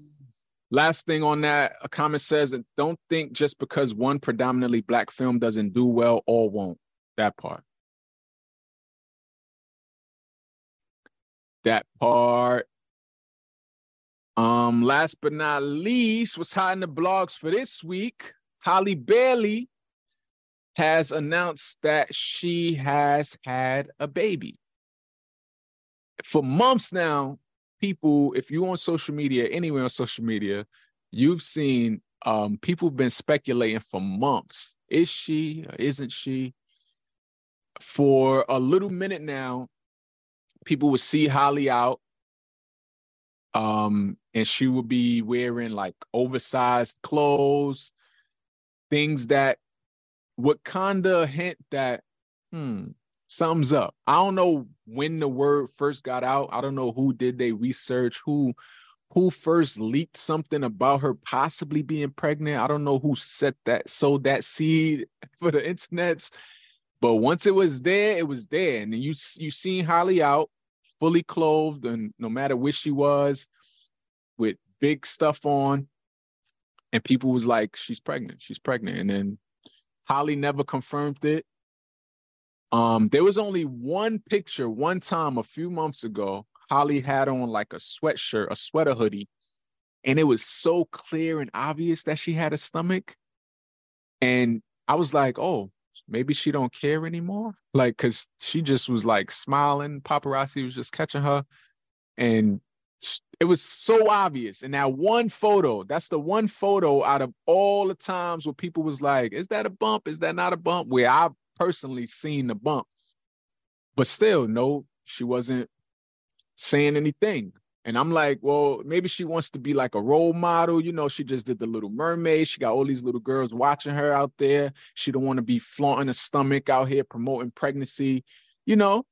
last thing on that a comment says don't think just because one predominantly black film doesn't do well all won't that part. That part. Um, last but not least, what's hot in the blogs for this week? Halle Bailey has announced that she has had a baby. For months now, people, if you're on social media, anywhere on social media, you've seen um, people have been speculating for months. Is she? Or Isn't she? For a little minute now, people would see Halle out, um, and she would be wearing like oversized clothes, things that would kind of hint that, hmm, something's up. I don't know when the word first got out. I don't know who did they research, who who first leaked something about her possibly being pregnant. I don't know who set that sowed that seed [LAUGHS] for the internets. But once it was there, it was there. And then you you seen Halle out, fully clothed, and no matter where she was, with big stuff on. And people was like, she's pregnant, she's pregnant. And then Halle never confirmed it. Um, there was only one picture one time a few months ago. Halle had on like a sweatshirt, a sweater hoodie, and it was so clear and obvious that she had a stomach. And I was like, oh, maybe she don't care anymore. Like, cause she just was like smiling. Paparazzi was just catching her, and it was so obvious. And that one photo, that's the one photo out of all the times where people was like, is that a bump? Is that not a bump? Where I've personally seen the bump. But still, no, she wasn't saying anything. And I'm like, well, maybe she wants to be like a role model. You know, she just did the Little Mermaid. She got all these little girls watching her out there. She don't want to be flaunting a stomach out here promoting pregnancy. You know,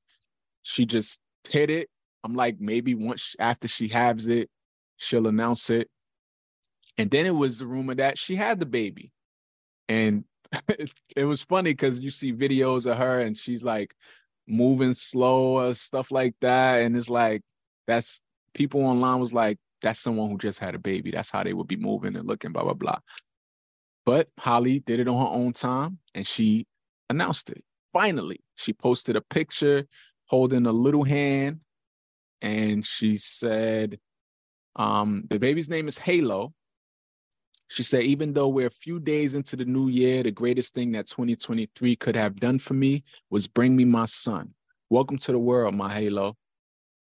she just hit it I'm like, maybe once after she has it, she'll announce it. And then it was the rumor that she had the baby. And [LAUGHS] it was funny because you see videos of her and she's like moving slow or stuff like that. And it's like, that's people online was like, that's someone who just had a baby. That's how they would be moving and looking, blah, blah, blah. But Halle did it on her own time and she announced it. Finally, she posted a picture holding a little hand and she said, um, the baby's name is Halo. She said, even though we're a few days into the new year, the greatest thing that 2023 could have done for me was bring me my son. Welcome to the world, my Halo.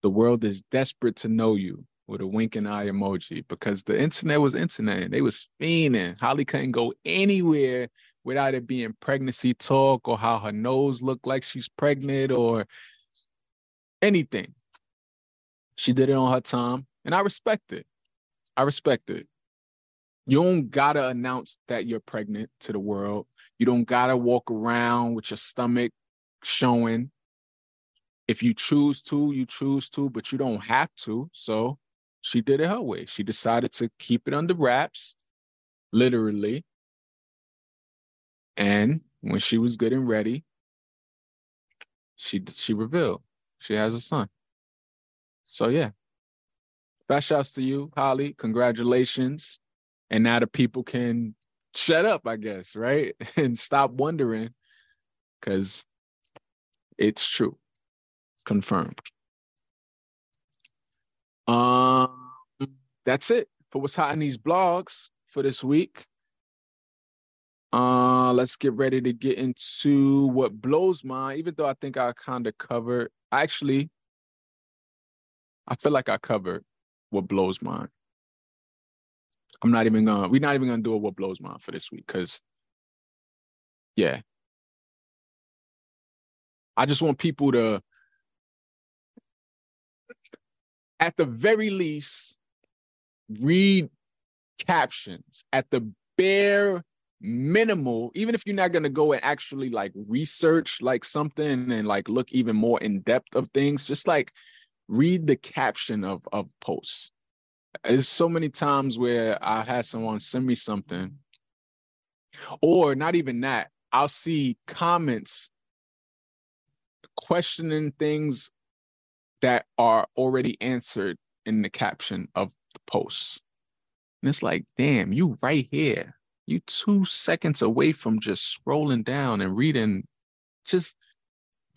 The world is desperate to know you with a winking eye emoji because the internet was internet. And they was fiending. Halle couldn't go anywhere without it being pregnancy talk or how her nose looked like she's pregnant or anything. She did it on her time, and I respect it. I respect it. You don't gotta announce that you're pregnant to the world. You don't gotta walk around with your stomach showing. If you choose to, you choose to, but you don't have to. So she did it her way. She decided to keep it under wraps, literally. And when she was good and ready, she she revealed she has a son. So yeah. Best shouts to you, Halle. Congratulations. And now the people can shut up, I guess, right? [LAUGHS] and stop wondering because it's true. Confirmed. Um, that's it for what's hot in these blogs for this week. Uh, let's get ready to get into what blows my. Even though I think I kind of covered, actually, I feel like I covered what blows mine. I'm not even gonna we're not even gonna do a what blows mine for this week because yeah. I just want people to at the very least read captions at the bare minimal even if you're not going to go and actually like research like something and like look even more in depth of things just like read the caption of of posts. There's so many times where i've had someone send me something, or not even that. I'll see comments questioning things that are already answered in the caption of the post. And it's like, damn, you right here. You two seconds away from just scrolling down and reading. Just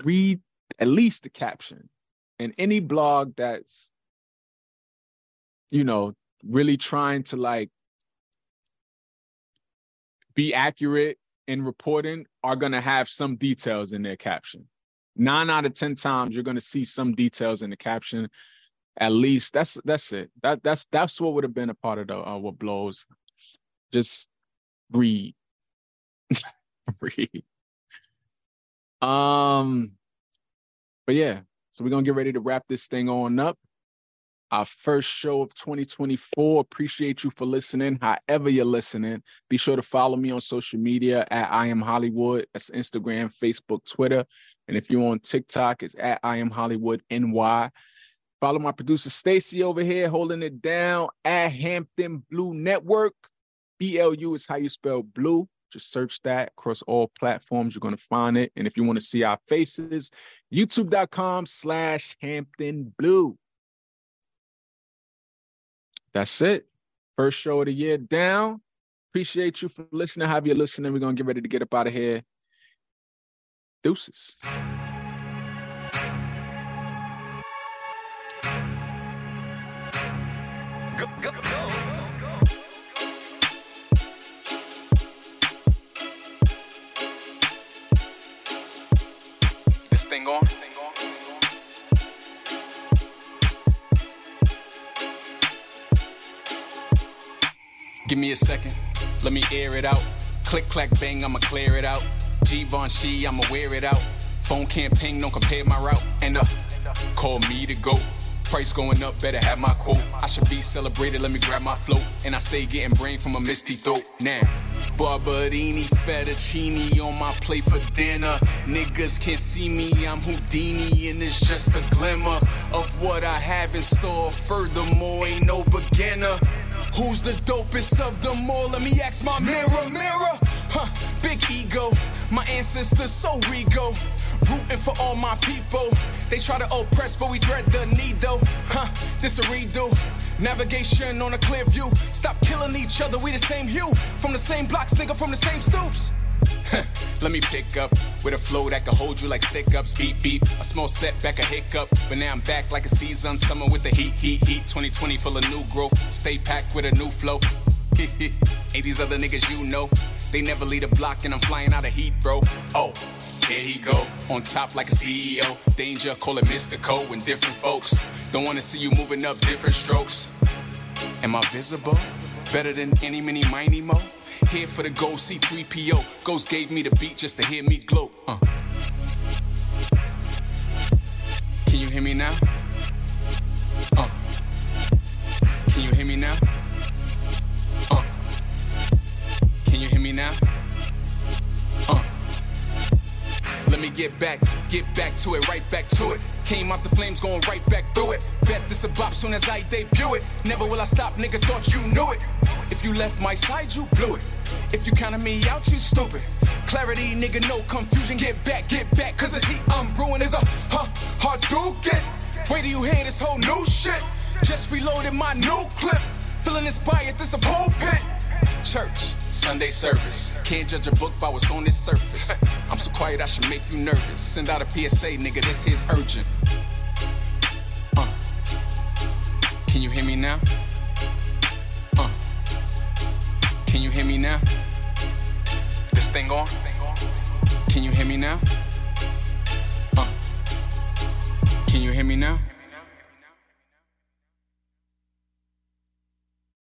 read at least the caption and any blog that's you know really trying to like be accurate in reporting are going to have some details in their caption. Nine out of ten times, you're going to see some details in the caption. At least that's that's it. That that's that's what would have been a part of the uh, what blows. Just read, [LAUGHS] read. Um, but yeah, so we're gonna get ready to wrap this thing on up our first show of 2024. Appreciate you for listening. However, you're listening, be sure to follow me on social media at I am Holliewood. That's Instagram, Facebook, Twitter. And if you're on TikTok, it's at I am Holliewood NY. Follow my producer Stacy over here, holding it down at Hampton Blu Network. BLU is how you spell blue. Just search that across all platforms. You're going to find it. And if you want to see our faces, youtube.com slash Hampton Blu. That's it. First show of the year down. Appreciate you for listening. Have you listening? We're gonna get ready to get up out of here. Deuces. Let me air it out. Click, clack, bang, I'ma clear it out. Givenchy, I'ma wear it out. Phone can't ping, don't compare my route. And uh, call me to go. Price going up, better have my quote. I should be celebrated, let me grab my float. And I stay getting brain from a misty throat. Now, Barberini, fettuccine on my plate for dinner. Niggas can't see me, I'm Houdini, and it's just a glimmer of what I have in store. Furthermore, ain't no beginner. Who's the dopest of them all? Let me ask my mirror, mirror. Huh, big ego. My ancestors so regal. Rooting for all my people. They try to oppress, but we thread the needle. Huh, this a redo. Navigation on a clear view. Stop killing each other, we the same hue. From the same blocks, nigga, from the same stoops. [LAUGHS] Let me pick up with a flow that can hold you like stick ups. Beep, beep. A small setback, a hiccup. But now I'm back like a season summer with the heat, heat, heat. 2020 full of new growth. Stay packed with a new flow. [LAUGHS] Ain't these other niggas you know? They never lead a block and I'm flying out of Heathrow. Oh, here he go. On top like a CEO. Danger, call it mystical. and different folks don't wanna see you moving up different strokes. Am I visible? Better than any, mini, miny, mo? Here for the gold C3PO. Ghost gave me the beat just to hear me gloat. Uh. Can you hear me now? Uh. Can you hear me now? Uh. Can you hear me now? Let me get back, get back to it, right back to it. Came out the flames, going right back through it. Bet this a bop soon as I debut it. Never will I stop, nigga, thought you knew it. If you left my side, you blew it. If you counted me out, you stupid. Clarity, nigga, no confusion. Get back, get back, cause the heat I'm brewing is a huh, hard get. Wait till you hear this whole new shit. Just reloaded my new clip. Feeling inspired, this a pulpit. Church, Sunday service. Can't judge a book by what's on its surface. [LAUGHS] I'm so quiet, I should make you nervous. Send out a PSA, nigga, this here's urgent. Uh. Can you hear me now? Uh. Can you hear me now? This thing on? Can you hear me now? Uh. Can you hear me now?